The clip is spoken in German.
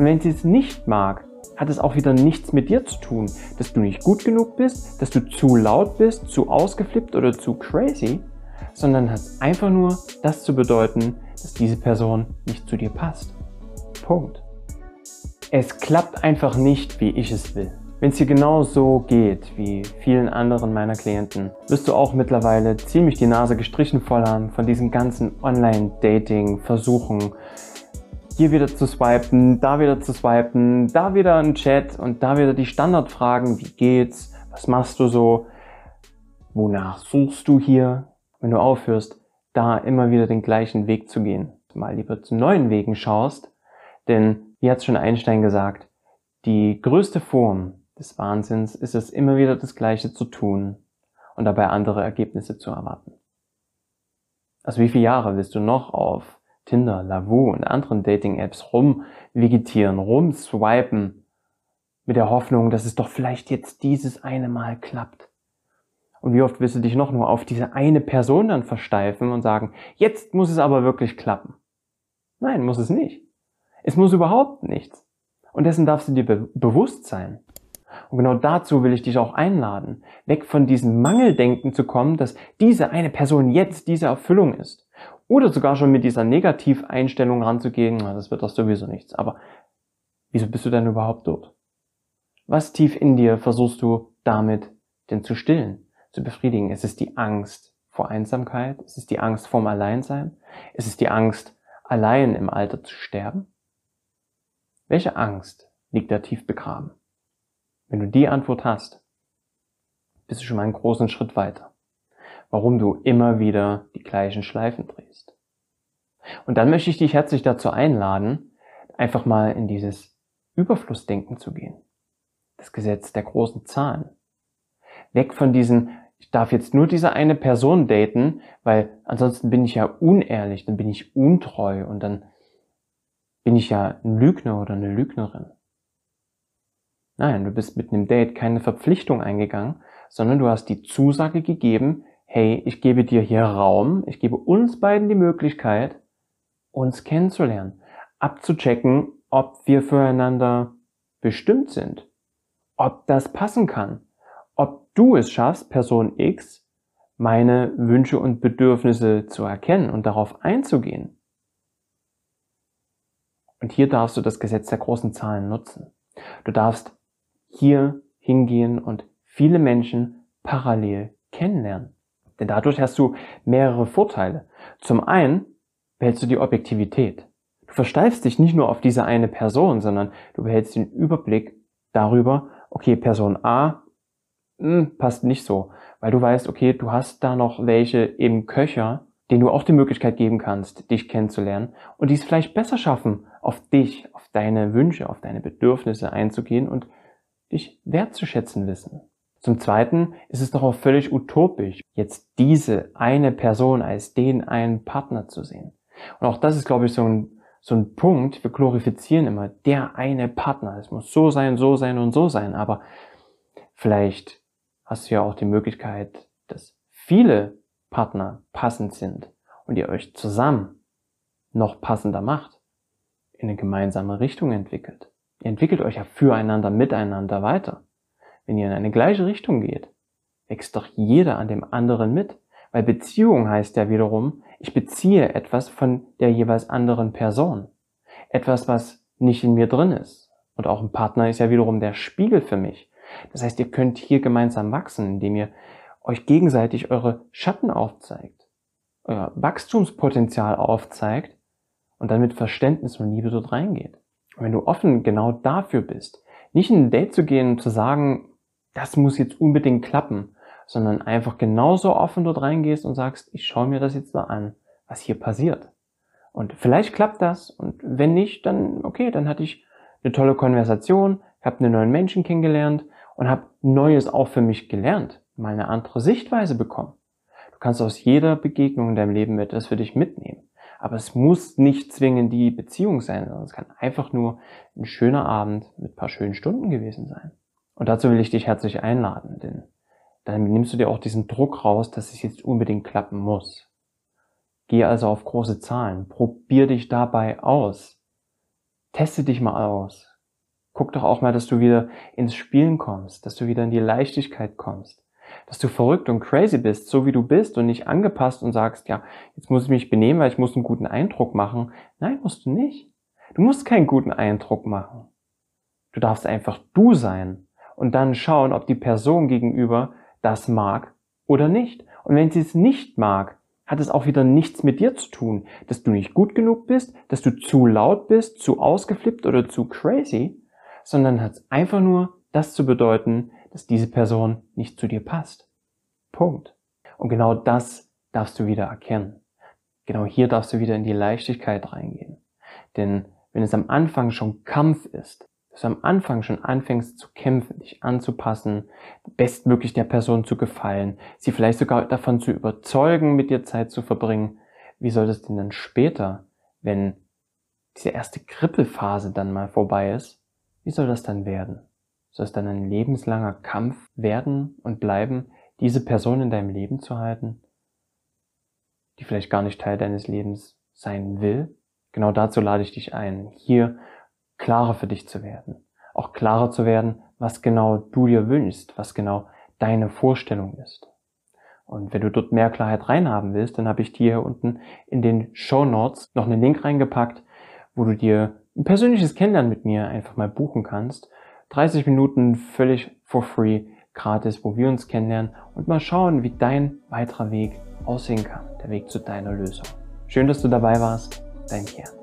Und wenn sie es nicht mag, hat es auch wieder nichts mit dir zu tun, dass du nicht gut genug bist, dass du zu laut bist, zu ausgeflippt oder zu crazy, sondern hat einfach nur das zu bedeuten, dass diese Person nicht zu dir passt. Punkt. Es klappt einfach nicht, wie ich es will. Wenn es dir genau so geht wie vielen anderen meiner Klienten, wirst du auch mittlerweile ziemlich die Nase gestrichen voll haben von diesen ganzen Online-Dating-Versuchen, hier wieder zu swipen, da wieder zu swipen, da wieder ein Chat und da wieder die Standardfragen, wie geht's, was machst du so, wonach suchst du hier, wenn du aufhörst, da immer wieder den gleichen Weg zu gehen, mal lieber zu neuen Wegen schaust, denn wie hat schon Einstein gesagt, die größte Form des Wahnsinns ist es immer wieder das Gleiche zu tun und dabei andere Ergebnisse zu erwarten. Also wie viele Jahre willst du noch auf Tinder, Lavu und anderen Dating-Apps rumvegetieren, rumswipen, mit der Hoffnung, dass es doch vielleicht jetzt dieses eine Mal klappt. Und wie oft willst du dich noch nur auf diese eine Person dann versteifen und sagen, jetzt muss es aber wirklich klappen? Nein, muss es nicht. Es muss überhaupt nichts. Und dessen darfst du dir be bewusst sein. Und genau dazu will ich dich auch einladen, weg von diesem Mangeldenken zu kommen, dass diese eine Person jetzt diese Erfüllung ist oder sogar schon mit dieser Negativeinstellung ranzugehen, na, das wird doch sowieso nichts. Aber wieso bist du denn überhaupt dort? Was tief in dir versuchst du damit denn zu stillen, zu befriedigen? Es ist die Angst vor Einsamkeit, es ist die Angst vorm Alleinsein, es ist die Angst, allein im Alter zu sterben. Welche Angst liegt da tief begraben? Wenn du die Antwort hast, bist du schon mal einen großen Schritt weiter warum du immer wieder die gleichen Schleifen drehst. Und dann möchte ich dich herzlich dazu einladen, einfach mal in dieses Überflussdenken zu gehen. Das Gesetz der großen Zahlen. Weg von diesen, ich darf jetzt nur diese eine Person daten, weil ansonsten bin ich ja unehrlich, dann bin ich untreu und dann bin ich ja ein Lügner oder eine Lügnerin. Nein, du bist mit einem Date keine Verpflichtung eingegangen, sondern du hast die Zusage gegeben, hey, ich gebe dir hier Raum, ich gebe uns beiden die Möglichkeit, uns kennenzulernen, abzuchecken, ob wir füreinander bestimmt sind, ob das passen kann, ob du es schaffst, Person X, meine Wünsche und Bedürfnisse zu erkennen und darauf einzugehen. Und hier darfst du das Gesetz der großen Zahlen nutzen. Du darfst hier hingehen und viele Menschen parallel kennenlernen. Denn dadurch hast du mehrere Vorteile. Zum einen behältst du die Objektivität. Du versteifst dich nicht nur auf diese eine Person, sondern du behältst den Überblick darüber, okay, Person A mh, hm, passt nicht so, weil du weißt, okay, du hast da noch welche im Köcher, denen du auch die Möglichkeit geben kannst, dich kennenzulernen und die es vielleicht besser schaffen, auf dich, auf deine Wünsche, auf deine Bedürfnisse einzugehen und dich wertzuschätzen wissen. Zum Zweiten ist es doch auch völlig utopisch, jetzt diese eine Person als den einen Partner zu sehen. Und auch das ist, glaube ich, so ein, so ein Punkt, wir glorifizieren immer der eine Partner. Es muss so sein, so sein und so sein. Aber vielleicht hast du ja auch die Möglichkeit, dass viele Partner passend sind und ihr euch zusammen noch passender macht, in eine gemeinsame Richtung entwickelt. Ihr entwickelt euch ja füreinander, miteinander weiter. Wenn ihr in eine gleiche Richtung geht, wächst doch jeder an dem anderen mit. Weil Beziehung heißt ja wiederum, ich beziehe etwas von der jeweils anderen Person. Etwas, was nicht in mir drin ist. Und auch ein Partner ist ja wiederum der Spiegel für mich. Das heißt, ihr könnt hier gemeinsam wachsen, indem ihr euch gegenseitig eure Schatten aufzeigt, euer Wachstumspotenzial aufzeigt und dann mit Verständnis und Liebe dort reingeht. Und wenn du offen genau dafür bist, nicht in ein Date zu gehen und zu sagen, das muss jetzt unbedingt klappen, sondern einfach genauso offen dort reingehst und sagst, ich schaue mir das jetzt mal an, was hier passiert. Und vielleicht klappt das und wenn nicht, dann okay, dann hatte ich eine tolle Konversation, habe einen neuen Menschen kennengelernt und habe Neues auch für mich gelernt, mal eine andere Sichtweise bekommen. Du kannst aus jeder Begegnung in deinem Leben etwas für dich mitnehmen. Aber es muss nicht zwingend die Beziehung sein, sondern es kann einfach nur ein schöner Abend mit ein paar schönen Stunden gewesen sein. Und dazu will ich dich herzlich einladen, denn dann nimmst du dir auch diesen Druck raus, dass es jetzt unbedingt klappen muss. Geh also auf große Zahlen, probier dich dabei aus. teste dich mal aus. Guck doch auch mal, dass du wieder ins Spielen kommst, dass du wieder in die Leichtigkeit kommst, dass du verrückt und crazy bist, so wie du bist und nicht angepasst und sagst, ja, jetzt muss ich mich benehmen, weil ich muss einen guten Eindruck machen. Nein, musst du nicht. Du musst keinen guten Eindruck machen. Du darfst einfach du sein und dann schauen, ob die Person gegenüber das mag oder nicht. Und wenn sie es nicht mag, hat es auch wieder nichts mit dir zu tun, dass du nicht gut genug bist, dass du zu laut bist, zu ausgeflippt oder zu crazy, sondern hat es einfach nur das zu bedeuten, dass diese Person nicht zu dir passt. Punkt. Und genau das darfst du wieder erkennen. Genau hier darfst du wieder in die Leichtigkeit reingehen. Denn wenn es am Anfang schon Kampf ist, dass du am Anfang schon anfängst zu kämpfen, dich anzupassen, bestmöglich der Person zu gefallen, sie vielleicht sogar davon zu überzeugen, mit dir Zeit zu verbringen, wie soll das denn dann später, wenn diese erste Krippelphase dann mal vorbei ist, wie soll das dann werden? Soll es dann ein lebenslanger Kampf werden und bleiben, diese Person in deinem Leben zu halten, die vielleicht gar nicht Teil deines Lebens sein will? Genau dazu lade ich dich ein, hier klarer für dich zu werden. Auch klarer zu werden, was genau du dir wünschst, was genau deine Vorstellung ist. Und wenn du dort mehr Klarheit reinhaben willst, dann habe ich dir hier unten in den Show Notes noch einen Link reingepackt, wo du dir ein persönliches Kennenlernen mit mir einfach mal buchen kannst. 30 Minuten völlig for free, gratis, wo wir uns kennenlernen und mal schauen, wie dein weiterer Weg aussehen kann, der Weg zu deiner Lösung. Schön, dass du dabei warst. Dein Kern.